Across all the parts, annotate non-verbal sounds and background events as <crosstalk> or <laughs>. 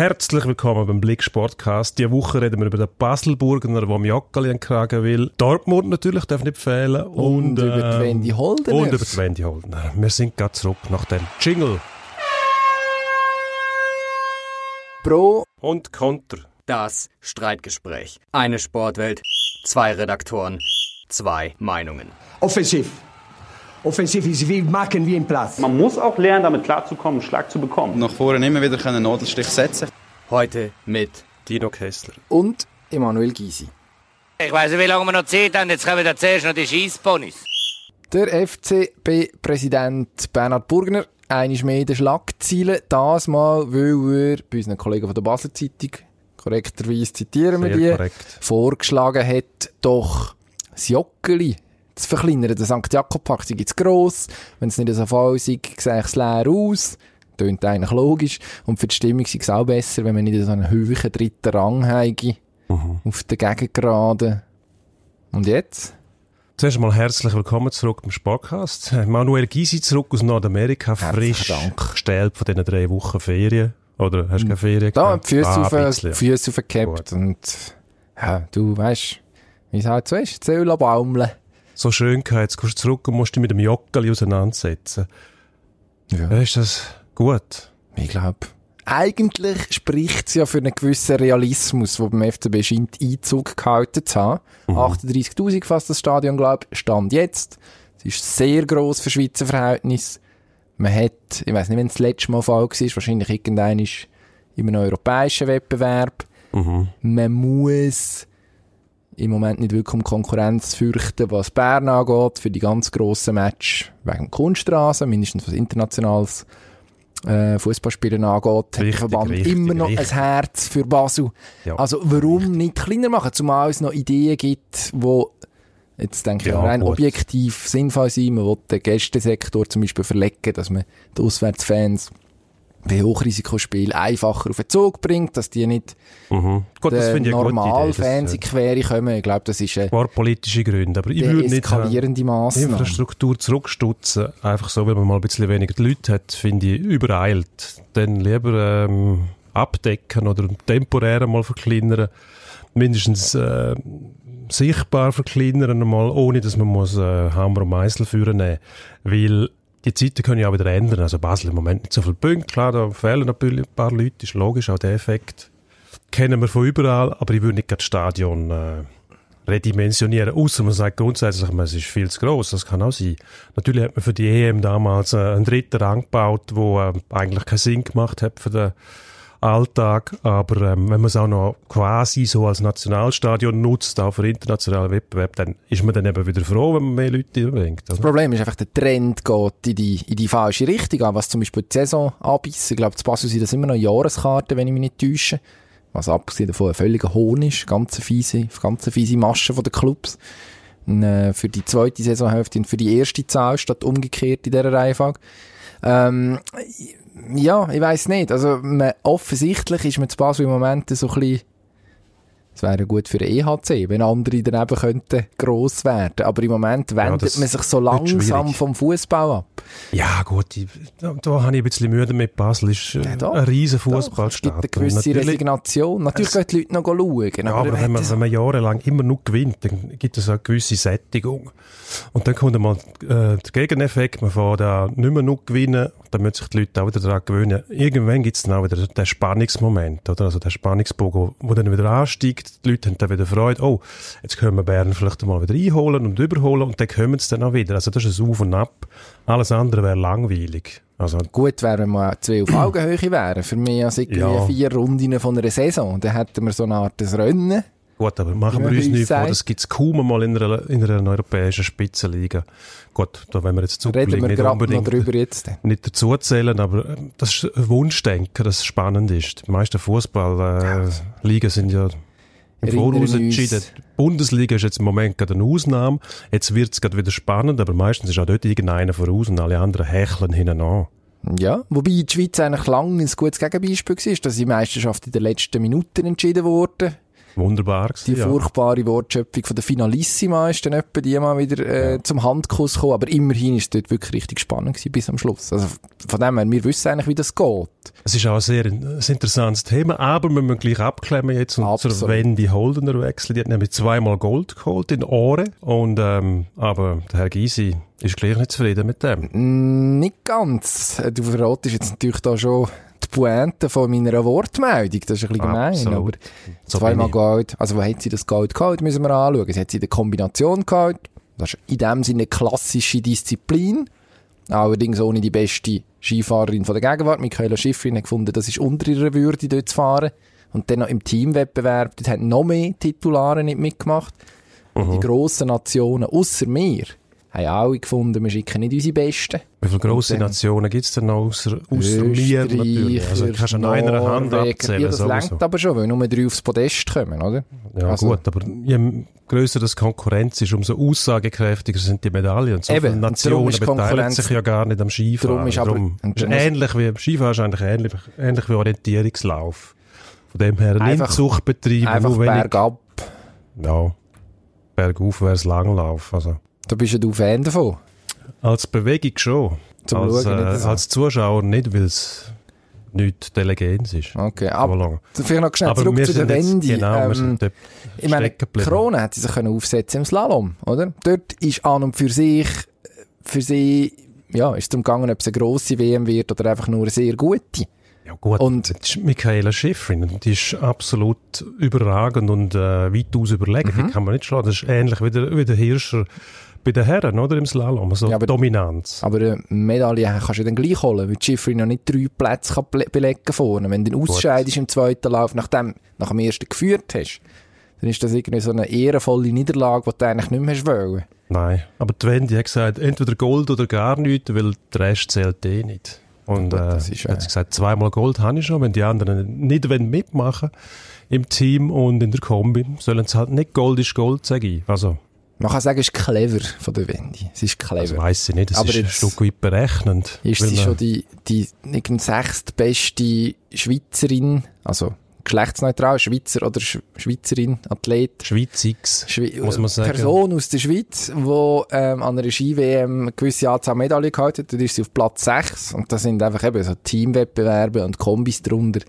Herzlich willkommen beim Blick Sportcast. Diese Woche reden wir über den Baselburgener, der am Joggeli kragen will. Dortmund natürlich, darf nicht fehlen. Und, und über die ähm, Wendy Holdener. Und über die Wendy Holdener. Wir sind gerade zurück nach dem Jingle. Pro und Konter. Das Streitgespräch. Eine Sportwelt, zwei Redaktoren, zwei Meinungen. Offensiv. Offensiv ist wie machen wie im Platz. Man muss auch lernen, damit klarzukommen, Schlag zu bekommen. Nach vorne immer wieder einen Nadelstich setzen. Heute mit Dino Kessler und Emanuel Gysi. Ich weiß nicht, wie lange wir noch Zeit haben. Jetzt kommen wir zuerst noch die Schießponys. Der FCB-Präsident Bernhard Burgner, eines mehr in den Schlagzeilen. Das mal, weil er bei unseren Kollegen von der Basler Zeitung, korrekterweise zitieren wir die, korrekt. vorgeschlagen hat, doch das Joggeli zu verkleinern. Der St. Jakob-Park sei zu gross. Wenn es nicht so voll ist, sehe es leer aus. Tönt eigentlich logisch. Und für die Stimmung sei es auch besser, wenn man nicht so einen höheren dritten Rang habe. Mhm. Auf der Gegengeraden. Und jetzt? Zuerst einmal herzlich willkommen zurück im Sportcast. Manuel Gysi zurück aus Nordamerika, frisch gestellt von diesen drei Wochen Ferien. Oder hast du keine Ferien Da, die Füße, ah, Füße aufgehabt. Und, ja, du weißt, wie es halt so ist. Zähl baumeln so schön gehabt, jetzt kommst du zurück und musst dich mit dem Joggeli auseinandersetzen. Ja. Ist das gut? Ich glaube. Eigentlich spricht es ja für einen gewissen Realismus, der beim FCB scheint Einzug gehalten zu haben. Mhm. 38.000 fast das Stadion, glaube ich, stand jetzt. Es ist sehr gross für Schweizer Verhältnis. Man hat, ich weiß nicht, wenn es das letzte Mal Fall war, wahrscheinlich irgendein in einem europäischen Wettbewerb. Mhm. Man muss im Moment nicht wirklich um Konkurrenz fürchten, was Bern angeht, für die ganz grossen Match wegen Kunststraße, mindestens was internationales äh, Fußballspielen angeht, richtig, hat der Verband richtig, immer noch richtig. ein Herz für Basel. Ja. Also warum nicht kleiner machen, zumal es noch Ideen gibt, wo jetzt denke ich ja, rein gut. objektiv sinnvoll sind. Man will den Gästesektor zum Beispiel verlegen, dass man die Auswärtsfans bei Hochrisikospiel einfacher auf den Zug bringt, dass die nicht mhm. Gut, das den normalen Fans in Quere kommen. Ich glaube, das ist ein paar politische Gründe, aber ich würde nicht eskalierende Massnahmen. Infrastruktur zurückstutzen, einfach so, weil man mal ein bisschen weniger Leute hat, finde ich übereilt. Dann lieber ähm, abdecken oder temporär mal verkleinern, mindestens äh, sichtbar verkleinern, mal, ohne dass man muss äh, Hammer und Meißel führen nehmen, weil die Zeiten können ja auch wieder ändern. Also Basel im Moment nicht so viele Punkte. Klar, da fehlen natürlich ein paar Leute, ist logisch, auch der Effekt kennen wir von überall, aber ich würde nicht das Stadion äh, redimensionieren, außer man sagt grundsätzlich, es ist viel zu groß. Das kann auch sein. Natürlich hat man für die EM damals äh, einen dritten Rang gebaut, wo äh, eigentlich keinen Sinn gemacht hat für den Alltag, aber ähm, wenn man es auch noch quasi so als Nationalstadion nutzt, auch für internationalen Wettbewerb, dann ist man dann eben wieder froh, wenn man mehr Leute bringt. Das Problem ist einfach, der Trend geht in die, in die falsche Richtung an, was zum Beispiel die Saison anbießt. Ich glaube, das Basel sind das immer noch Jahreskarte, wenn ich mich nicht täusche. Was abgesehen davon ein völliger Hohn ist, ganz fiese, ganz fiese Masche den Clubs. Äh, für die zweite Saisonhälfte und für die erste Zahl statt umgekehrt in dieser Reihenfolge. Ähm, ja, ich weiß nicht. Also, man, offensichtlich ist man zu Basel im Moment so ein bisschen das wäre gut für den EHC, wenn andere daneben könnten gross werden. Aber im Moment wendet ja, man sich so langsam vom Fußball ab. Ja, gut, ich, da, da habe ich ein bisschen Mühe mit Basel. Ist äh, ja, ein riesen Fußballstadt. Es gibt eine gewisse Natürlich, Resignation. Natürlich gehen die Leute noch schauen. Ja, aber, aber wenn, man, wenn man jahrelang immer nur gewinnt, dann gibt es eine gewisse Sättigung. Und dann kommt einmal äh, der Gegeneffekt, man fährt da nicht mehr nur gewinnen, dann müssen sich die Leute auch wieder daran gewöhnen. Irgendwann gibt es dann auch wieder den Spannungsmoment, oder? Also der Spannungsbogen, wo dann wieder ansteigt, die Leute haben dann wieder Freude, oh, jetzt können wir Bern vielleicht mal wieder einholen und überholen und dann kommen sie dann auch wieder. Also das ist ein Auf und Ab. Alles andere wäre langweilig. Also, Gut wäre, wenn wir zwei auf Augenhöhe wären. Für mich als ja. vier Runden von einer Saison. Dann hätten wir so eine Art Rennen Gut, aber machen wir uns nicht vor, das gibt es kaum mal in einer, in einer europäischen Spitzenliga. Gut, da wenn wir jetzt Reden wir nicht unbedingt drüber jetzt. nicht dazu zählen, aber äh, das ist ein Wunschdenken, das spannend ist. Die meisten Fußballligen äh, sind ja im Voraus entschieden. Die Bundesliga ist jetzt im Moment gerade eine Ausnahme. Jetzt wird es gerade wieder spannend, aber meistens ist auch dort irgendeiner voraus und alle anderen hecheln hinten. Ja, wobei die Schweiz eigentlich lange ein gutes Gegenbeispiel war, dass die Meisterschaft in den letzten Minuten entschieden wurde Wunderbar Die gewesen, ja. furchtbare Wortschöpfung von der Finalissima ist dann etwa die mal wieder äh, zum Handkuss gekommen, aber immerhin ist es dort wirklich richtig spannend gewesen bis am Schluss. Also von dem her, wir wissen eigentlich, wie das geht. Es ist auch ein sehr ein interessantes Thema, aber wir müssen gleich abklemmen jetzt und Absolut. zur Wendy Holdener wechseln. Die hat nämlich zweimal Gold geholt in Ohren. Und, ähm, aber der Herr Gysi ist gleich nicht zufrieden mit dem. Nicht ganz. Äh, Du verratest jetzt natürlich da schon die Pointe von meiner Wortmeldung. Das ist ein bisschen gemein, Absolut. aber So zweimal. Gold. Also wo hat sie das Gold geholt, müssen wir anschauen. Sie hat sie in der Kombination geholt. Das ist in dem Sinne eine klassische Disziplin. Allerdings ohne die beste Skifahrerin von der Gegenwart. Michaela Schifrin hat gefunden, das ist unter ihrer Würde, dort zu fahren. Und dann noch im Teamwettbewerb, dort haben noch mehr Titulare nicht mitgemacht. Mhm. Die grossen Nationen, außer mir, haben alle gefunden, wir schicken nicht unsere Besten. Wie viele grosse Nationen gibt es denn noch außer, außer mir natürlich? Also du kannst an einer Hand abzählen. Ja, das längt aber schon, weil nur drei aufs Podest kommen, oder? Ja Also- gut, aber je grösser das Konkurrenz ist, umso aussagekräftiger sind die Medaillen. So Eben, Nationen beteiligen sich ja gar nicht am Skifahren. Darum ist aber- Darum ist ähnlich wie, Skifahren ist eigentlich ähnlich, ähnlich wie Orientierungslauf. Von dem her ein Einfach- Inzuchtbetrieb, Einfach bergab. ja, bergauf wäre es Langlauf. Also, Da bist ja du Fan davon. als Bewegung schon. Zum als, Schauen, äh, so. als Zuschauer nicht, weil es nicht Delegenz ist. Okay, aber Voilà. vielleicht noch schnell Aber zurück wir zu der Wendy. Genau, wir Ähm, sind dort ich meine. Krone hat sie sich können aufsetzen im Slalom, oder? Dort ist an und für sich, für sie, ja, ist es darum gegangen, ob es eine grosse WM wird oder einfach nur eine sehr gute. Ja gut, Und- das ist Michaela Schifrin, die ist absolut überragend und äh, weitaus überlegen, Mhm. die kann man nicht schlagen. Das ist ähnlich wie der, wie der Hirscher bei den Herren, oder, im Slalom, also Ja, aber- Dominanz. Aber eine Medaille kannst du ja dann gleich holen, weil Schifferin noch nicht drei Plätze kann bele- belegen vorne. Wenn du dann ausscheidest im zweiten Lauf, nachdem nach dem ersten geführt hast, dann ist das irgendwie so eine ehrenvolle Niederlage, die du eigentlich nicht mehr hast wollen. Nein, aber die Wendy hat gesagt, entweder Gold oder gar nichts, weil der Rest zählt eh nicht. Und Gut, äh, ist, hat äh, sie gesagt, zweimal Gold habe ich schon, wenn die anderen nicht mitmachen im Team und in der Kombi, sollen sie halt nicht Gold ist Gold, sage ich. Also, Man kann sagen, es ist clever von der Wendy. Sie ist clever. also weiss ich nicht, das Aber ist ein Stück weit berechnend. ist sie schon die, die irgend sechstbeste Schweizerin, also geschlechtsneutral, Schweizer oder Sch Schweizerin, Athlet, Schweizix, Schwe muss man sagen. Person aus der Schweiz, die ähm, an einer Ski-WM eine gewisse Anzahl Medaillen gehalten hat. Dort ist sie auf Platz 6 und da sind einfach eben so Teamwettbewerbe und Kombis drunter.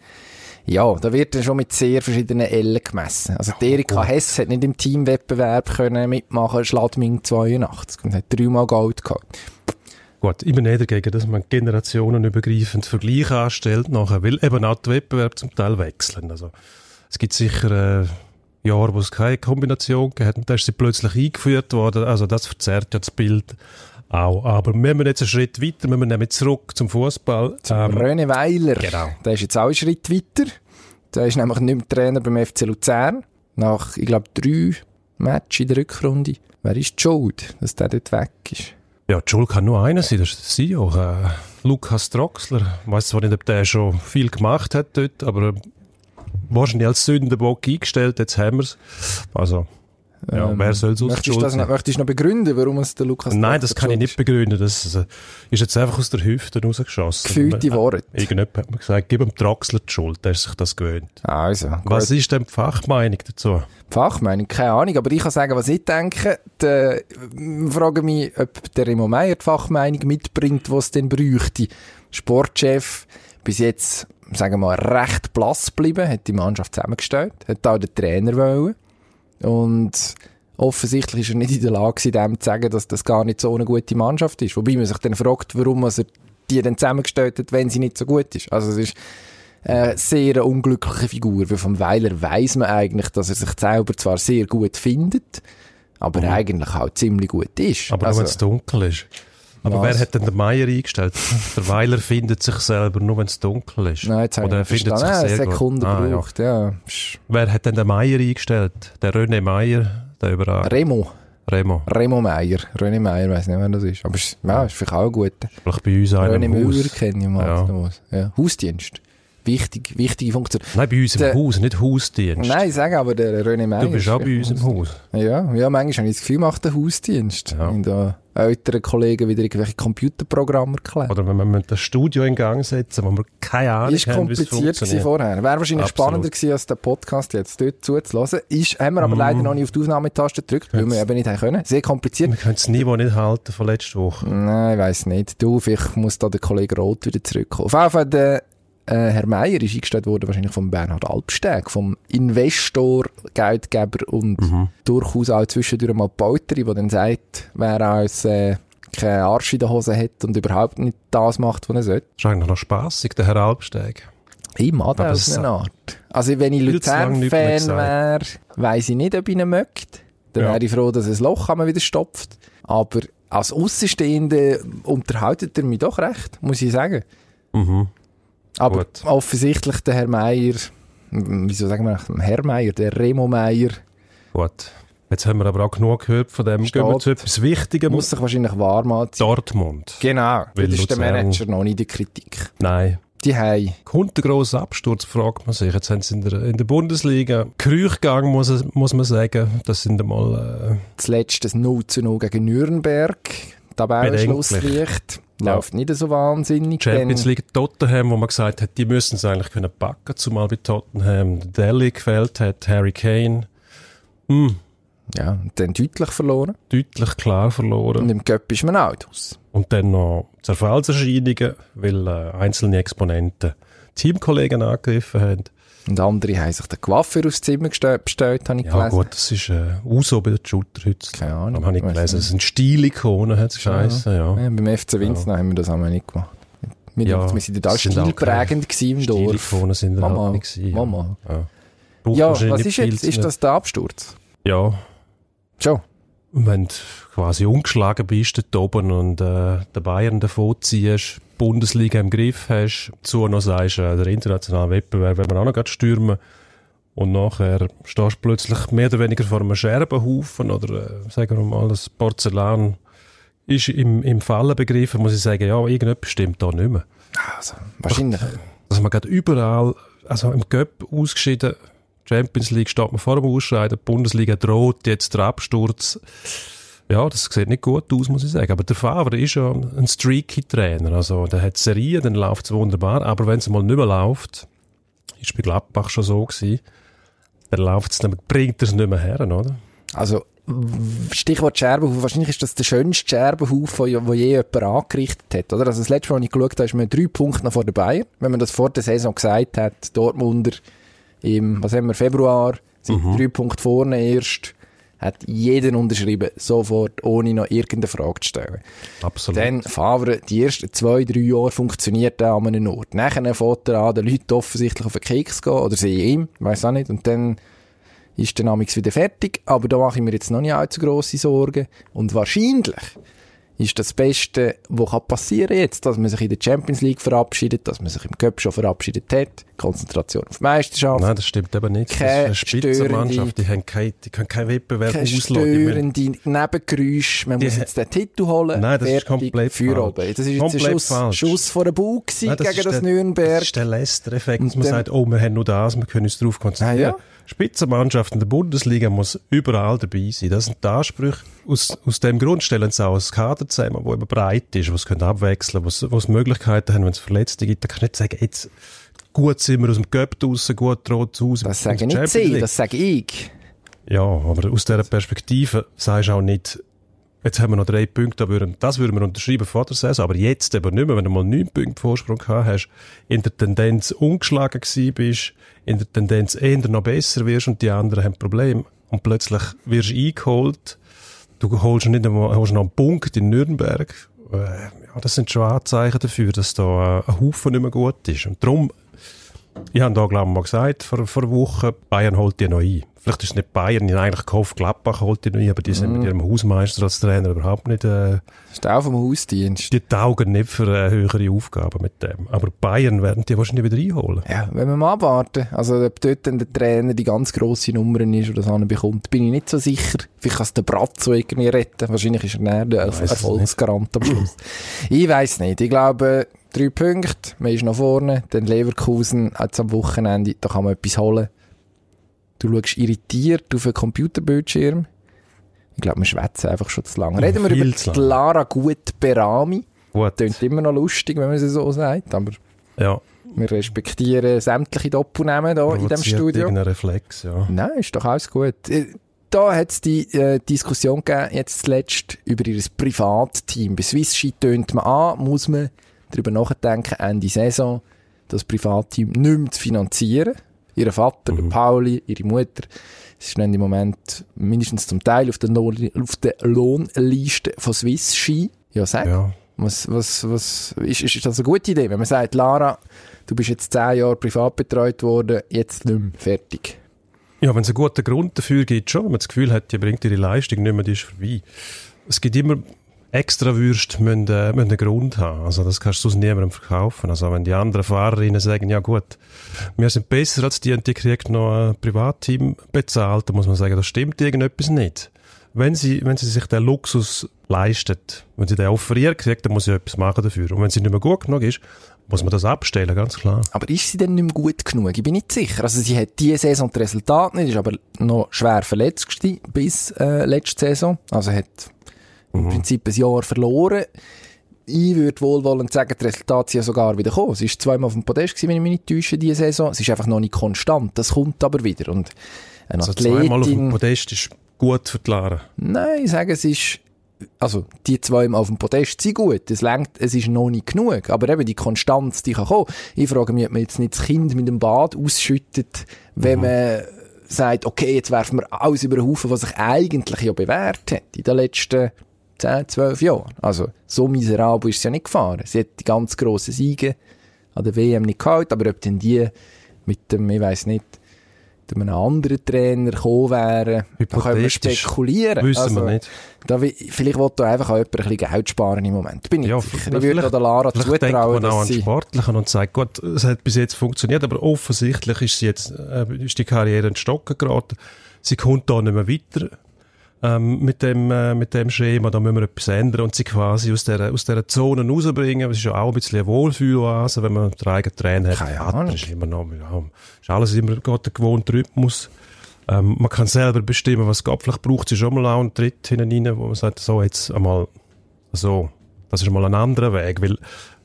Ja, da wird dann schon mit sehr verschiedenen Ellen gemessen. Also die Erika Hess hat nicht im Teamwettbewerb können mitmachen, Schladming 82 und hat dreimal Gold gehabt. Gut, immer nicht dagegen, dass man generationenübergreifend Vergleiche anstellt nachher, weil eben auch die Wettbewerbe zum Teil wechseln. Also, es gibt sicher äh, Jahre, wo es keine Kombination hat und da ist sie plötzlich eingeführt worden. Also das verzerrt ja das Bild auch. Aber wir jetzt einen Schritt weiter, wir nämlich zurück zum Fußball. Ähm, René Weiler, Genau. der ist jetzt auch einen Schritt weiter. Der ist nämlich nicht mehr Trainer beim FC Luzern. Nach, ich glaube, drei Matches in der Rückrunde. Wer ist die Schuld, dass der dort weg ist? ja, die Schuld kann nur einer sein, das ist der CEO, äh, Lukas Troxler. Ich weiss zwar nicht, ob der schon viel gemacht hat dort, aber wahrscheinlich als Sündenbock eingestellt, jetzt haben wir es. Also, ja, Ähm, wer soll sonst Möchtest das noch, möchtest du noch begründen, warum es der Lukas Nein, das kann ich nicht begründen. Das äh, ist jetzt einfach aus der Hüfte rausgeschossen. Gefühlte Äh, Worte. Irgendjemand hat mir gesagt, gib dem Troxler die Schuld, der ist sich das gewöhnt. Also, gut. Was ist denn die Fachmeinung dazu? Fachmeinung, keine Ahnung, aber ich kann sagen, was ich denke. Der, ich frage mich, ob der Remo Meier die Fachmeinung mitbringt, was es denn bräuchte. Sportchef, bis jetzt, sagen wir mal, recht blass geblieben, hat die Mannschaft zusammengestellt, hat auch den Trainer wollen. Und offensichtlich ist er nicht in der Lage, dem zu sagen, dass das gar nicht so eine gute Mannschaft ist. Wobei man sich dann fragt, warum er die dann zusammengestellt hat, wenn sie nicht so gut ist. Also es ist eine sehr unglückliche Figur, weil vom Weiler weiß man eigentlich, dass er sich selber zwar sehr gut findet, aber eigentlich auch ziemlich gut ist. Mhm. Aber also, nur wenn es dunkel ist. Aber Was? wer hat denn den Meier eingestellt? <laughs> der Weiler findet sich selber nur, wenn es dunkel ist. Nein, jetzt Oder er findet sich sehr Sekunde gut. Ah, ja. ja. Wer hat denn den Meier eingestellt? Der René Meier, der überall. Remo. Remo. Remo Meier. René Meier, weiss nicht, wer das ist. Aber es- ja, ist vielleicht auch ein guter. Vielleicht bei uns einer René Müller kenne ich mal. Ja. Ja. Hausdienst. Wichtig, wichtige Funktion. Nein, bei uns im Der- Haus, nicht Hausdienst. Nein, ich sage aber, der René Meier. du bist ist auch bei uns im. Haus. Ja, ja, manchmal habe ich das Gefühl, macht der Hausdienst. Ja. Und da älteren Kollegen wieder irgendwelche Computerprogramme erklären. Oder wenn wir das Studio in Gang setzen, wo wir keine Ahnung Ist haben, wie es funktioniert. vorher. Wäre wahrscheinlich Absolut. spannender gewesen, als der Podcast jetzt dort zuzulassen. Ist, haben wir aber leider noch nicht auf die Aufnahmetaste gedrückt, weil wir eben nicht haben können. Sehr kompliziert. Wir können das Niveau nicht halten von letzter Woche. Nein, ich weiss nicht. Du, vielleicht muss da der Kollege Roth wieder zurückkommen. Auf jeden Fall, der Herr Meier ist eingestellt worden, wahrscheinlich von Bernhard Albsteg, vom Investor, Geldgeber und durchaus auch zwischendurch mal Bauteri, der dann sagt, wer als äh, keinen Arsch in der Hose hat und überhaupt nicht das macht, was er sollte. Das ist eigentlich noch spassig, der Herr. Ich mag Aber aus das- einer Art. Also wenn ich Luzern-Fan wäre, weiss ich nicht, ob ich ihn möchte. Dann Ja. wäre ich froh, dass er das Loch einmal wieder stopft. Aber als Außenstehende unterhaltet er mich doch recht, muss ich sagen. Mhm. Aber Gut. offensichtlich der Herr Meier, m- wieso sagen wir Herr Meier, der Remo Meier, Gut. Jetzt haben wir aber auch genug gehört von dem. Gehen wir Steht. zu etwas Wichtigem. muss sich wahrscheinlich warm anziehen. Dortmund. Genau, Weil das ist der Manager noch nicht in der Kritik. Nein. Die haben Kommt der grosse Absturz, fragt man sich. Jetzt haben sie in der, in der Bundesliga Krüch gegangen, muss, muss man sagen. Das sind einmal, zuletzt das 0 zu 0 gegen Nürnberg. Tabellenschlusslicht. Ja. Läuft nicht so wahnsinnig. Champions League Tottenham, wo man gesagt hat, die müssen es eigentlich können packen, zumal bei Tottenham Deli gefällt hat, Harry Kane. Hm, Ja, und dann deutlich verloren. deutlich klar Und verloren. im Cup ist man auch aus. Und dann noch Zerfallserscheinungen, weil äh, einzelne Exponenten Teamkollegen angegriffen haben. Und andere haben sich den Coiffeur aufs Zimmer bestellt, habe ich Ja gelesen. gut, das ist äh, Uso bei den Shooter heute. Keine Ahnung. Habe ich gelesen, das sind Stilikonen, hat es geheißen, ja. Ja, beim FC Winzen haben wir das einmal nicht gemacht. Wir, Ja, wir sind auch stilprägend gewesen im Dorf. Stilikonen sind da Mama, halt nicht gewesen. Mama. Ja, Ja, was ist jetzt? Ist das der Absturz? Ja, Schon. Wenn du quasi ungeschlagen bist dort oben und äh, der Bayern davon ziehst, die Bundesliga im Griff hast, dazu noch sagst, äh, der internationale Wettbewerb werden wir auch noch stürmen und nachher stehst du plötzlich mehr oder weniger vor einem Scherbenhaufen oder äh, sagen wir mal, das Porzellan ist im, im Fallen begriffen, muss ich sagen, ja, irgendetwas stimmt da nicht mehr. Also, wahrscheinlich. Dass man gerade überall, also im Göpp ausgeschieden, Champions League steht man vor dem Ausscheiden, die Bundesliga droht jetzt der Absturz. Ja, das sieht nicht gut aus, muss ich sagen. Aber der Favre ist ja ein streaky Trainer. Also, der hat Serien, dann läuft es wunderbar. Aber wenn es mal nicht mehr läuft, ist bei Gladbach schon so gewesen, dann läuft es, dann bringt es nicht mehr her, oder? Also, Stichwort Scherbenhaufen. Wahrscheinlich ist das der schönste Scherbenhaufen, den je jemand angerichtet hat, oder? Also, das letzte Mal, als ich geschaut habe, ist man drei Punkte noch vor der Bayern. Wenn man das vor der Saison gesagt hat, Dortmunder im, was haben wir, Februar, sind Mhm. drei Punkte vorne erst, hat jeden unterschrieben, sofort, ohne noch irgendeine Frage zu stellen. Absolut. Dann Favre, die ersten zwei, drei Jahre funktioniert er an einem Ort. Nachher fängt er an, den Leuten offensichtlich auf den Keks gehen, oder sie ihm, weiß auch nicht, und dann ist der Namix wieder fertig, aber da mache ich mir jetzt noch nicht allzu grosse Sorgen. Und wahrscheinlich ist das Beste, was kann passieren jetzt, dass man sich in der Champions League verabschiedet, dass man sich im Cup schon verabschiedet hat, Konzentration auf die Meisterschaft, Nein, das stimmt eben nicht. Das ist Keine eine Spitzenmannschaft, die, haben kein, die können keinen Wettbewerb keine auslösen. Die Nebengeräusche, man Die muss jetzt den Titel holen, Nein, das ist komplett falsch. oben. Das ist jetzt Komplett ein Schuss, falsch. Schuss vor den gewesen Nein, gegen das der, Nürnberg. Das ist der Leicester-Effekt, dass man sagt, oh, wir haben nur das, wir können uns darauf konzentrieren. Ah, ja. Spitzenmannschaft in der Bundesliga muss überall dabei sein. Das sind die Ansprüche. Aus, aus dem Grund stellen sie auch ein Kader zusammen, das eben breit ist, was können abwechseln, was, was Möglichkeiten haben, wenn es Verletzte gibt. Da kann ich nicht sagen, jetzt gut sind wir aus dem Göpp raus, gut droht es aus. Das sage nicht sie, das sage ich. Ja, aber aus dieser Perspektive sagst du auch nicht, jetzt haben wir noch drei Punkte, würden- das würden wir unterschreiben vor der Saison, aber jetzt eben nicht mehr, wenn du mal neun Punkte Vorsprung gehabt hast, in der Tendenz ungeschlagen gewesen bist, in der Tendenz eher noch besser wirst und die anderen haben Probleme und plötzlich wirst du eingeholt, du holst nicht einmal, holst noch einen Punkt in Nürnberg, äh, ja, das sind schon Anzeichen dafür, dass da äh, ein Haufen nicht mehr gut ist und darum ich habe da, glaube ich, mal gesagt, vor, vor einer Woche, Bayern holt die noch ein. Vielleicht ist es nicht Bayern, ich habe eigentlich gehofft, Gladbach holt ein, aber die sind mit ihrem Hausmeister als Trainer überhaupt nicht, äh, Das ist auch vom Hausdienst. die taugen nicht für äh, höhere Aufgaben mit dem. Aber Bayern werden die wahrscheinlich wieder einholen. Ja, wenn wir mal abwarten. Also, ob dort dann der Trainer die ganz grosse Nummern ist oder so bekommt, bin ich nicht so sicher. Vielleicht kann es der Bratzo irgendwie retten. Wahrscheinlich ist er näher der Erfolgsgarant am Schluss. ich weiss nicht. Ich glaube, drei Punkte, man ist noch vorne. Dann Leverkusen, jetzt am Wochenende, da kann man etwas holen. Du schaust irritiert auf einen Computerbildschirm. Ich glaube, wir schwätzen einfach schon zu lange. Reden wir über zu die lange. Lara Gut-Berami. Gut. Klingt immer noch lustig, wenn man sie so sagt, aber Ja. wir respektieren sämtliche Doppelnamen hier in diesem Studio. irgendeinen Reflex, ja. Nein, ist doch alles gut. Äh, Da hat es die äh, Diskussion gegeben, jetzt zuletzt, über ihr Privatteam. Bei Swiss Ski tönt man an, muss man darüber nachdenken, Ende Saison das Privatteam nicht mehr zu finanzieren. Ihr Vater, der Pauli, ihre Mutter, sie stehen im Moment mindestens zum Teil auf der, Lohn auf der Lohnliste von Swiss Ski. Ja, sag. ja. Was, was, was, ist, ist das eine gute Idee, wenn man sagt, Lara, du bist jetzt zehn Jahre privat betreut worden, jetzt nicht mehr fertig? Ja, wenn es einen guten Grund dafür gibt, schon. Wenn man das Gefühl hat, die bringt ihre Leistung nicht mehr, die ist vorbei. Es gibt immer extra Würste, müssen, äh, müssen einen Grund haben. Also, das kannst du sonst niemandem verkaufen. Also, wenn die anderen Fahrerinnen sagen, ja gut, wir sind besser als die und die kriegt noch ein Privatteam bezahlt, dann muss man sagen, das stimmt irgendetwas nicht. Wenn sie, wenn sie sich den Luxus leistet, wenn sie den offeriert kriegt, dann muss sie etwas machen dafür. Und wenn sie nicht mehr gut genug ist, muss man das abstellen, ganz klar. Aber ist sie denn nicht mehr gut genug? Ich bin nicht sicher. Also sie hat diese Saison das Resultat nicht, ist aber noch schwer verletzt bis äh, letzte Saison. Also hat im Prinzip ein Jahr verloren. Ich würde wohlwollend sagen, das Resultat ist ja sogar wieder gekommen. Sie ist zweimal auf dem Podest gewesen, wenn ich mich nicht täusche, diese Saison. Sie ist einfach noch nicht konstant. Das kommt aber wieder. Und eine Also, zweimal auf dem Athletin... Podest ist gut für die Lara. Nein, ich sage, es ist, also, die zweimal auf dem Podest sind gut. Es längt, es ist noch nicht genug. Aber eben die Konstanz, die kann kommen. Ich frage mich, ob man jetzt nicht das Kind mit dem Bad ausschüttet, wenn man sagt, okay, jetzt werfen wir alles über den Haufen, was sich eigentlich ja bewährt hat in den letzten 10, 12 Jahren. Also, so miserabel ist es ja nicht gefahren. Sie hat die ganz grossen Siege an der WM nicht gehabt, aber ob denn die mit dem, ich weiss nicht, mit einem anderen Trainer gekommen wären, da können wir spekulieren. Wissen Also, wir nicht. Da, vielleicht will da einfach auch jemand ein bisschen Geld sparen im Moment. Bin ich Ja, sicher. Ich würde der Lara zutrauen, man auch an sie... Sportlichen und sagt, gut, es hat bis jetzt funktioniert, aber offensichtlich ist sie jetzt, äh, ist die Karriere in Stocken geraten. Sie kommt da nicht mehr weiter. Ähm, mit dem, äh, mit dem Schema, da müssen wir etwas ändern und sie quasi aus dieser, aus dieser Zone rausbringen. Es ist ja auch ein bisschen eine Wohlfühloase, wenn man den eigenen Trainer hat. Keine Ahnung. ist immer noch, ja, ist alles immer gerade der gewohnte Rhythmus. Ähm, man kann selber bestimmen, was es geht. Vielleicht braucht sie schon mal auch einen Tritt hinein, wo man sagt, so jetzt einmal so, das ist mal ein anderer Weg, weil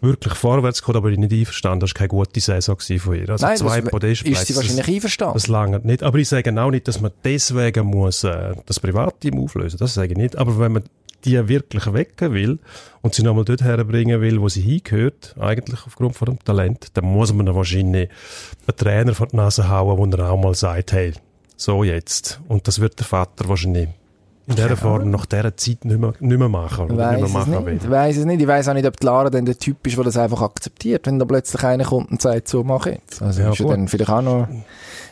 wirklich vorwärts kommt, aber ich nicht einverstanden, das war keine gute Saison von ihr. Also Nein, zwei das, Podestplätze. ist sie wahrscheinlich einverstanden. Das lange nicht. Aber ich sage auch nicht, dass man deswegen muss, äh, das Privatteam auflösen. Das sage ich nicht. Aber wenn man die wirklich wecken will und sie nochmal dort herbringen will, wo sie hingehört, eigentlich aufgrund von dem Talent, dann muss man wahrscheinlich einen Trainer vor die Nase hauen, wo er auch mal sagt, hey, so jetzt. Und das wird der Vater wahrscheinlich in dieser Form nach dieser Zeit nicht mehr, nicht mehr machen. Oder weiss nicht es mehr machen nicht. will. Ich weiss es nicht. Ich weiss auch nicht, ob die Lara dann der Typ ist, der das einfach akzeptiert, wenn da plötzlich einer kommt und sagt, so mach jetzt. Also Ja, ist ja dann vielleicht auch noch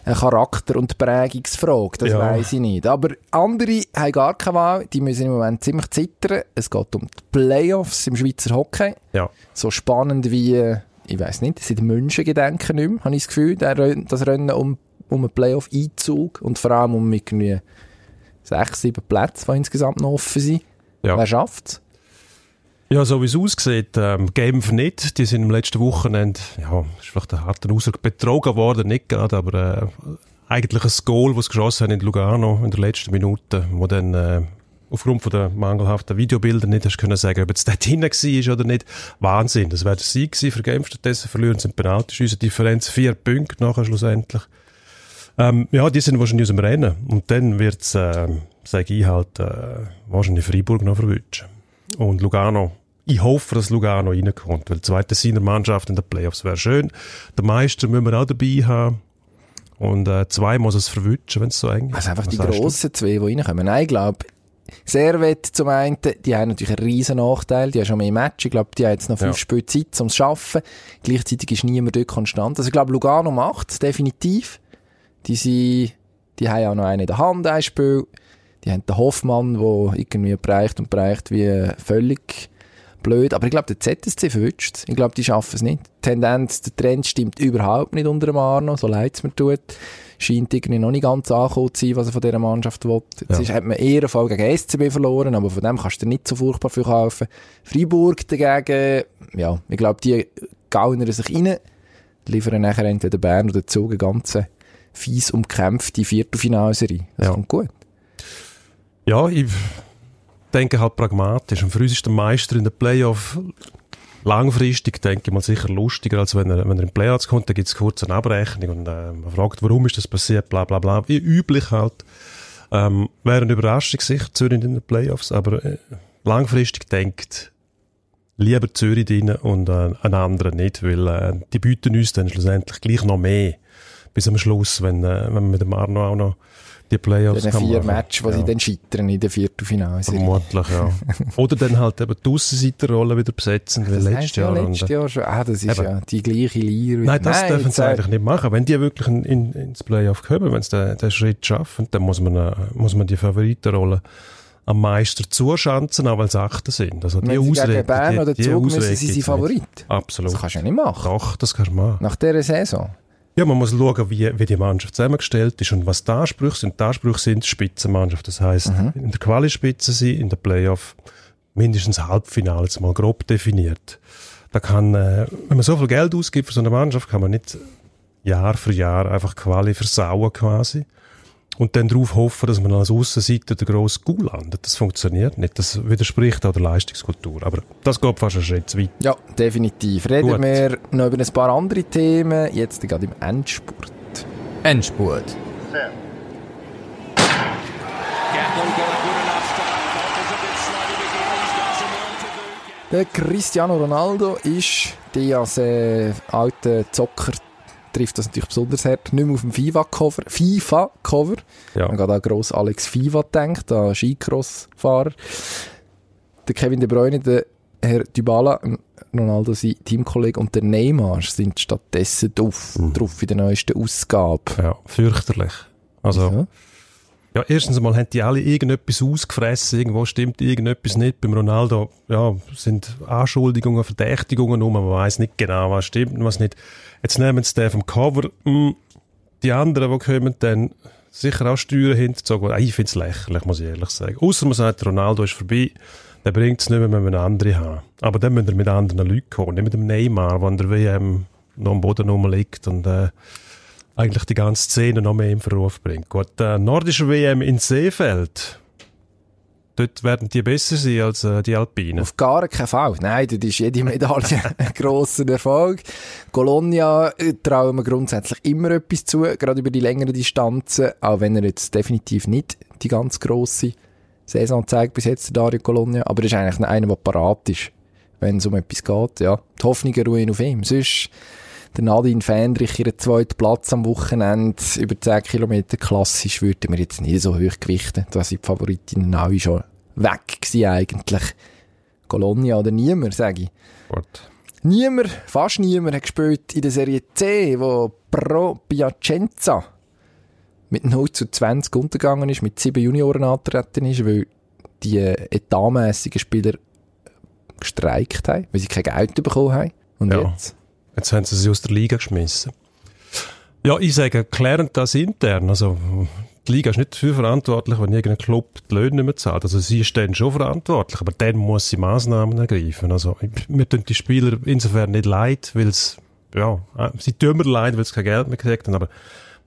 eine Charakter- und Prägungsfrage. Das Ja. weiss ich nicht. Aber andere haben gar keine Wahl. Die müssen im Moment ziemlich zittern. Es geht um die Playoffs im Schweizer Hockey. Ja. so spannend wie, ich weiß nicht, seit Menschengedenken nicht mehr, habe ich das Gefühl, das Rennen um, um einen Playoff-Einzug und vor allem um irgendwie sechs, sieben Plätze, die insgesamt noch offen sind. Ja. Wer schafft's? Ja, so wie es aussieht, ähm, Genf nicht. Die sind im letzten Wochenende, ja, ist vielleicht ein harter Ausdruck, betrogen worden, nicht gerade, aber äh, eigentlich ein Goal, das sie geschossen haben in Lugano in der letzten Minute, wo dann äh, aufgrund von der mangelhaften Videobilder nicht hast können sagen, ob jetzt dort hinten war oder nicht. Wahnsinn, das wäre der Sieg gewesen für Genf. Stattdessen verlieren sie in Penaltyschüsse. Differenz vier Punkte nachher schlussendlich. Ähm, ja, die sind wahrscheinlich aus dem Rennen. Und dann wird's, äh, sage ich halt, äh, wahrscheinlich Freiburg noch verwünschen. Und Lugano. Ich hoffe, dass Lugano reinkommt, weil die zweite seiner Mannschaft in den Playoffs wäre schön. Der Meister müssen wir auch dabei haben. Und äh, zwei muss es verwünschen, wenn es so eng ist. Also einfach Was die grossen zwei, die reinkommen. Nein, ich glaube, Servet zum einen, die haben natürlich einen riesen Nachteil, die haben schon mehr Match. Ich glaube, die haben jetzt noch fünf Ja. Spiele Zeit, um es zu schaffen. Gleichzeitig ist niemand dort konstant. Also ich glaube, Lugano macht es definitiv. Die sind, die haben auch noch einen in der Hand, ein Spiel. Die haben den Hoffmann, der irgendwie bereicht und bereicht wie völlig blöd. Aber ich glaube, der ZSC verwünscht. Ich glaube, die schaffen es nicht. Die Tendenz, der Trend stimmt überhaupt nicht unter dem Arno, so leid es mir tut. Scheint irgendwie noch nicht ganz angekommen zu sein, was er von dieser Mannschaft will. Jetzt Ja. ist, hat man eher einen Fall gegen SCB verloren, aber von dem kannst du nicht so furchtbar viel kaufen. Freiburg dagegen, ja, ich glaube, die gaunern sich rein, liefern nachher entweder Bern oder Zug eine ganz fies umkämpfte Viertelfinalserie. Das ja. kommt gut. Ja, ich denke halt pragmatisch. Und für uns ist der Meister in den Playoff langfristig, denke ich mal, sicher lustiger, als wenn er, wenn er in Playoffs kommt. Da gibt es kurz eine Abrechnung und äh, man fragt, warum ist das passiert, bla bla bla. Wie üblich halt. Ähm, wäre eine Überraschung sich Zürich in den Playoffs, aber äh, langfristig denkt lieber Zürich drin und äh, einen anderen nicht, weil äh, die bieten uns dann schlussendlich gleich noch mehr bis am Schluss, wenn, äh, wenn man mit dem Arno auch noch die Playoffs den vier Matches, wo ja. sie dann scheitern in den Viertelfinale. Vermutlich, ja. <laughs> Oder dann halt eben die Aussenseiterrolle wieder besetzen, wie letztes Jahr. Ja letztes Jahr schon. Ah, das ist eben. ja die gleiche Lier. Nein, das Nein, dürfen sie eigentlich nicht machen. Wenn die wirklich in, in, ins Playoff kommen, wenn sie den, den Schritt schaffen, dann muss man, äh, muss man die Favoritenrolle am Meister zuschanzen, auch weil sie Achter sind. Also die Wenn sie gegen Bern oder Zug müssen sie sein Favorit. Absolut. Das kannst du ja nicht machen. Doch, das kannst du machen. Nach dieser Saison. Ja, man muss schauen, wie, wie die Mannschaft zusammengestellt ist und was die Ansprüche sind. Die Ansprüche sind Spitzenmannschaft. Das heisst, mhm. in der Quali-Spitze sein, in der Playoff mindestens Halbfinale, jetzt mal grob definiert. Da kann, äh, wenn man so viel Geld ausgibt für so eine Mannschaft, kann man nicht Jahr für Jahr einfach Quali versauen quasi und dann darauf hoffen, dass man als Aussenseiter der grosse Goal landet. Das funktioniert nicht. Das widerspricht auch der Leistungskultur. Aber das geht fast einen Schritt zu weit. Ja, definitiv. Reden Gut. wir noch über ein paar andere Themen. Jetzt gerade im Endspurt. Endspurt. Der Cristiano Ronaldo ist der als äh, alter Zocker trifft das natürlich besonders hart. Nicht mehr auf dem FIFA-Cover. FIFA-Cover. Ja. Man hat an gross Alex FIFA denkt, an Skicross-Fahrer. Der Kevin De Bruyne, der Herr Dybala, Ronaldo, sein Teamkollege und der Neymar sind stattdessen drauf, mhm. drauf in der neuesten Ausgabe. Ja, fürchterlich. Also, ja. Ja, erstens einmal haben die alle irgendetwas ausgefressen, irgendwo stimmt irgendetwas nicht. Beim Ronaldo, ja, sind Anschuldigungen, Verdächtigungen um, man weiß nicht genau, was stimmt und was nicht. Jetzt nehmen sie den vom Cover, hm, die anderen, die kommen, dann sicher auch Steuern hinterzogen. Ah, ich finde es lächerlich, muss ich ehrlich sagen. Außer man sagt, Ronaldo ist vorbei, dann bringt es nicht mehr, wenn wir einen anderen haben. Aber dann müssen wir mit anderen Leuten kommen, nicht mit dem Neymar, der an der WM noch am Boden rumliegt und äh, eigentlich die ganze Szene noch mehr in Verruf bringt. Gut, äh, nordische WM in Seefeld. Dort werden die besser sein als äh, die Alpinen. Auf gar keinen Fall. Nein, dort ist jede Medaille <laughs> ein grosser Erfolg. Colonia äh, trauen wir grundsätzlich immer etwas zu, gerade über die längeren Distanzen, auch wenn er jetzt definitiv nicht die ganz grosse Saison zeigt bis jetzt, Dario Colonia. Aber er ist eigentlich einer, der parat ist, wenn es um etwas geht. Ja, die Hoffnungen ruhen auf ihm. Sonst der Nadine Fendrich ihren zweiten Platz am Wochenende über 10 Kilometer klassisch würde mir jetzt nicht so hoch gewichten. Da sind die Favoritinnen alle schon weg gewesen eigentlich. Colonia oder niemand, sage ich. Gut. Niemand, fast niemand hat gespielt in der Serie C, wo Pro Piacenza mit 0 zu 20 untergegangen ist, mit sieben Junioren antreten ist, weil die etatmässigen Spieler gestreikt haben, weil sie kein Geld bekommen haben. Und ja. jetzt? Jetzt haben sie sie aus der Liga geschmissen. Ja, ich sage, klären das intern. Also, die Liga ist nicht dafür verantwortlich, wenn irgendein Club die Löhne nicht mehr zahlt. Also, sie ist dann schon verantwortlich, aber dann muss sie Massnahmen ergreifen. Also, mir tun die Spieler insofern nicht leid, weil es, ja, sie tun mir leid, weil sie kein Geld mehr gekriegt haben, aber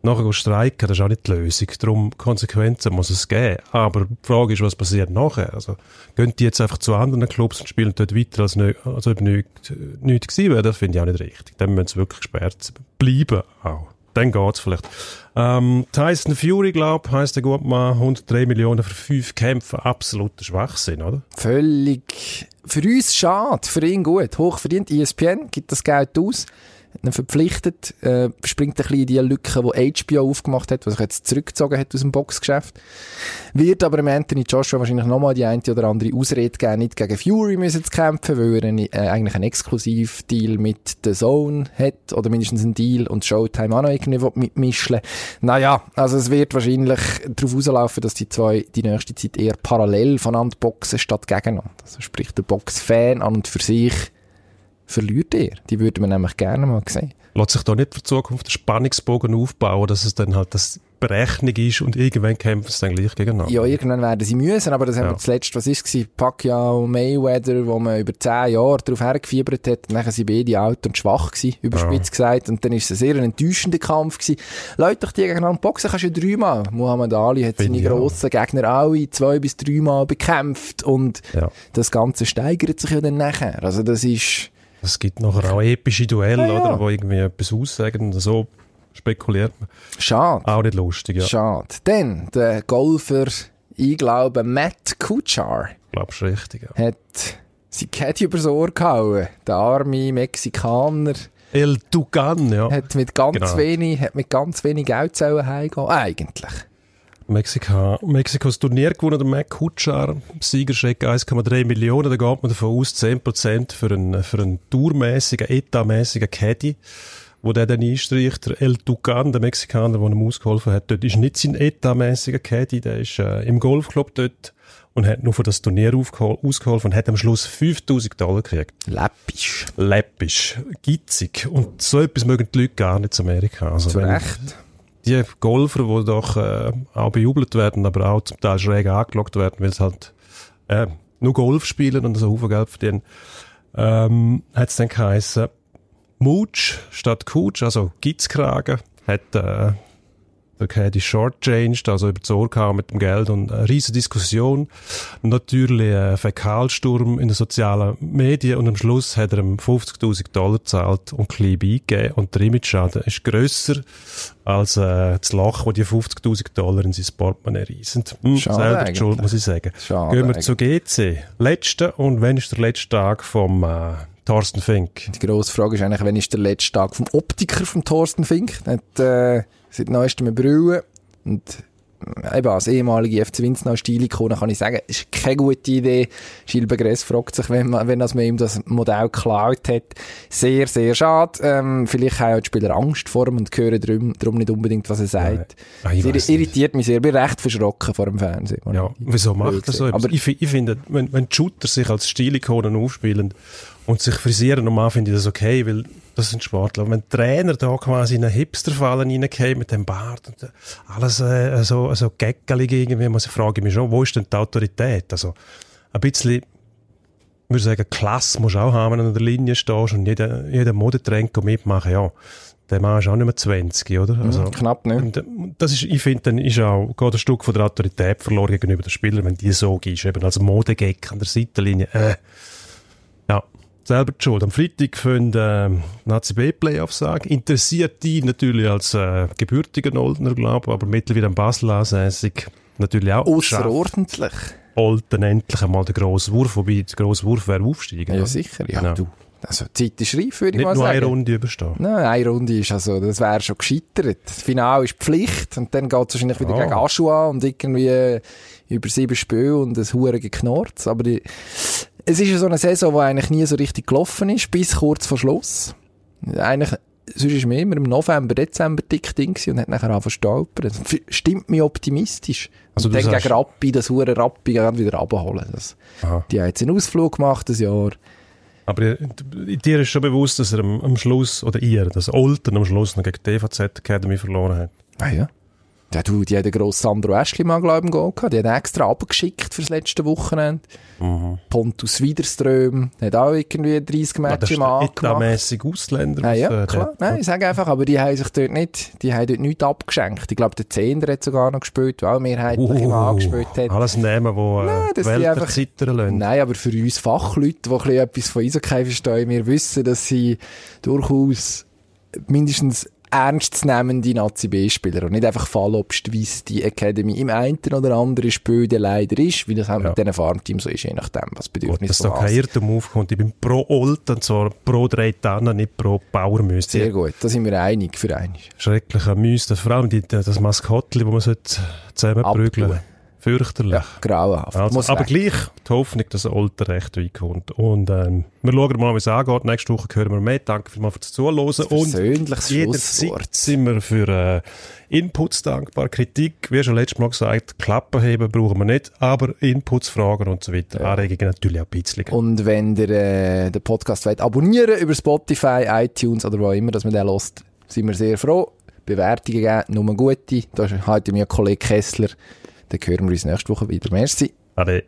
nachher streiken, das ist auch nicht die Lösung. Darum, Konsequenzen muss es geben. Aber die Frage ist, was passiert nachher? Also, gehen die jetzt einfach zu anderen Clubs und spielen dort weiter, als, nicht, als ob nichts, nichts gewesen wäre? Das finde ich auch nicht richtig. Dann müssen sie wirklich gesperrt bleiben auch. Dann geht's vielleicht. Ähm, Tyson Fury, glaub, heisst der gut mal 103 Millionen für fünf Kämpfe. Absoluter Schwachsinn, oder? Völlig. Für uns schade, für ihn gut. Hochverdient. ESPN gibt das Geld aus verpflichtet, äh, springt ein bisschen in die Lücke, die HBO aufgemacht hat, was sich jetzt zurückgezogen hat aus dem Boxgeschäft. Wird aber im Anthony Joshua wahrscheinlich nochmal die eine oder andere Ausrede geben, nicht gegen Fury müssen zu kämpfen, weil er eine, äh, eigentlich einen Exklusivdeal mit The Zone hat, oder mindestens einen Deal und Showtime auch noch irgendwie mitmischen Naja, also es wird wahrscheinlich darauf rauslaufen, dass die zwei die nächste Zeit eher parallel voneinander boxen statt gegeneinander. Also sprich, der Boxfan an und für sich verliert er. Die würden wir nämlich gerne mal sehen. Lässt sich da nicht für die Zukunft der Spannungsbogen aufbauen, dass es dann halt, dass Berechnung ist und irgendwann kämpfen sie dann gleich gegeneinander. Ja, irgendwann werden sie müssen, aber das haben Ja. wir zuletzt, was ist es, Pacquiao, Mayweather, wo man über zehn Jahre darauf hergefiebert hat, dann sind beide alt und schwach gewesen, überspitzt gesagt, und dann ist es ein sehr enttäuschender Kampf gewesen. Leute, doch die gegeneinander boxen kannst du ja dreimal. Muhammad Ali hat Finde seine auch. grossen Gegner alle zwei bis dreimal bekämpft, und Ja. das Ganze steigert sich ja dann nachher. Also das ist, Es gibt nachher auch epische Duelle, Ja, ja. oder, wo irgendwie etwas aussagen und so spekuliert man. schade. Auch nicht lustig, ja. Schade. Dann, der Golfer, ich glaube, Matt Kuchar. Glaubst du richtig, ja. hat sein Caddy übers Ohr gehauen. Der arme Mexikaner El Tucan, ja. hat mit ganz Genau. wenig, hat mit ganz wenig Geld sollen heimgehen. Eigentlich. Mexika, Mexiko das Turnier gewonnen, der Mac Kutschar, Siegerscheck 1,3 Millionen, da geht man davon aus, 10% für einen, für einen tourmäßigen, etatmäßigen Caddy, wo der dann einstreicht, der El Tucan, der Mexikaner, der ihm ausgeholfen hat, dort ist nicht sein etatmäßiger Caddy, der ist äh, im Golfclub dort und hat nur für das Turnier ausgeholfen und hat am Schluss 5000 Dollar gekriegt. Läppisch. Läppisch, gitzig. Und so etwas mögen die Leute gar nicht in Amerika. Also Zu Recht. Die Golfer, die doch äh, auch bejubelt werden, aber auch zum Teil schräg angelockt werden, weil sie halt äh, nur Golf spielen und so Haufen Geld verdienen, ähm, hat es dann geheißen, Mooch statt Cooch, also Gitzkragen, hat äh, der Caddy shortchanged, also über das Ohr gehauen mit dem Geld und eine riesige Diskussion. Natürlich ein Fäkalsturm in den sozialen Medien und am Schluss hat er ihm 50'000 Dollar gezahlt und klein beigegeben und der Image-Schaden ist grösser als äh, das Loch, wo die 50'000 Dollar in sein Portemonnaie reissen. Hm, Schade selber eigentlich. Schuld, muss ich sagen. Schade Gehen wir eigentlich. zur GC. Letzte und wann ist der letzte Tag vom äh, Thorsten Fink? Die grosse Frage ist eigentlich, wann ist der letzte Tag vom Optiker von Thorsten Fink? Hat äh, seit neuestem Brille und eben als ehemalige FC Winznau Stilikone kann ich sagen, ist keine gute Idee. Begress fragt sich, wenn, man, wenn das man ihm das Modell geklaut hat. Sehr, sehr schade. Ähm, vielleicht haben auch die Spieler Angst vor ihm und hören darum, darum nicht unbedingt, was er sagt. Ah, Das nicht. irritiert mich sehr. Ich bin recht verschrocken vor dem Fernsehen. Ja, wieso macht er so etwas? Aber ich, ich finde, wenn, wenn die Shooter sich als Stilikonen aufspielen und sich frisieren normal, finde ich das okay, weil das sind Sportler. Aber wenn Trainer da quasi in einen Hipsterfallen reingehen mit dem Bart und äh, alles äh, so, so geckelig irgendwie, muss ich frage mich schon, wo ist denn die Autorität? Also, ein bisschen, ich würde sagen, Klasse musst du auch haben, wenn du an der Linie stehst und jeder, jeder Modetrend mitmachen, ja. Der Mann ist auch nicht mehr 20, oder? Also, knapp nicht. und, äh, das ist, ich finde, dann ist auch geht ein Stück von der Autorität verloren gegenüber den Spielern, wenn die so gehst, eben als Modegag an der Seitenlinie. Äh, selber die Schuld. Am Freitag können ähm, Nazi B Playoffs sagen. Interessiert die natürlich als äh, gebürtiger Oldner, glaube ich, aber mittlerweile am Basel ansässig. Natürlich auch. Außerordentlich. Olten endlich einmal der grosse Wurf, wobei der grosse Wurf wäre aufsteigen. Ja, oder? sicher. Ja, Genau. du. Also, die Zeit ist reif, würde ich Nicht mal nur sagen. eine Runde überstehen. Nein, eine Runde ist also, das wäre schon gescheitert. Das Finale ist Pflicht und dann geht es wahrscheinlich wieder Ah. gegen Aschua und irgendwie äh, über sieben Spiele und ein hure Geknurz. Aber die, es ist ja so eine Saison, die eigentlich nie so richtig gelaufen ist, bis kurz vor Schluss. Eigentlich, sonst ist man immer im November, Dezember dick ding und hat nachher angefangen stolpern. Das stimmt mich optimistisch. Also und dann sagst- gegen Rappi, das hure Rappi gerade wieder abholen. Das, Aha. die haben jetzt einen Ausflug gemacht, das Jahr. Aber dir ist schon bewusst, dass er am, am Schluss, oder ihr, dass Olten am Schluss noch gegen die EVZ Academy verloren hat. Ah ja. Ja, du, die hat den grossen Sandro Eschli mal, glaube ich, gehabt. Die hat extra abgeschickt fürs letzte Wochenende. Pontus Widerström hat auch irgendwie 30 Ah, das Matches ist im der A gemacht. Ausländer. Was, ja, äh, klar. der- Nein, ich sage einfach, aber die haben sich dort nicht, die haben dort nichts abgeschenkt. Ich glaube, der Zehner hat sogar noch gespielt, weil mehrheitlich im A gespielt hat. Alles nehmen, wo Nein, äh, dass die die Welt einfach- zittern lassen. Nein, aber für uns Fachleute, die ein bisschen etwas von Eishockey verstehen, wir wissen, dass sie durchaus mindestens ernstzunehmende Nazi-B-Spieler und nicht einfach Fallobst, wie es die Academy im einen oder anderen Spiel dann leider ist, wie das auch Ja. mit diesen Farmteams so ist, je nachdem, was Bedürfnis dass da kein. Irrtum aufkommt. Ich bin pro Olten, und zwar pro drei Tannen, nicht pro Bauermüsse. Sehr gut, da sind wir einig für einig. Schrecklicher Müsse. Vor allem die, das Maskottli, das man sollte zusammenprügeln Abtun. Fürchterlich. Ja, grauenhaft. Also, aber weg. gleich die Hoffnung, dass der Olten recht weit kommt. Und ähm, wir schauen mal, wie es angeht. Nächste Woche hören wir mehr. Danke vielmals fürs Zuhören. Und jederzeit sind wir für äh, Inputs dankbar. Kritik, wie schon letztes Mal gesagt, Klappen heben brauchen wir nicht, aber Inputs, Fragen und so weiter. Anregungen natürlich auch ein bisschen. Und wenn ihr äh, den Podcast wollt abonnieren über Spotify, iTunes oder wo immer, dass man den lost, sind wir sehr froh. Bewertungen geben, nur gute. Da ist heute mein Kollege Kessler. Dann hören wir uns nächste Woche wieder. Merci. Ade.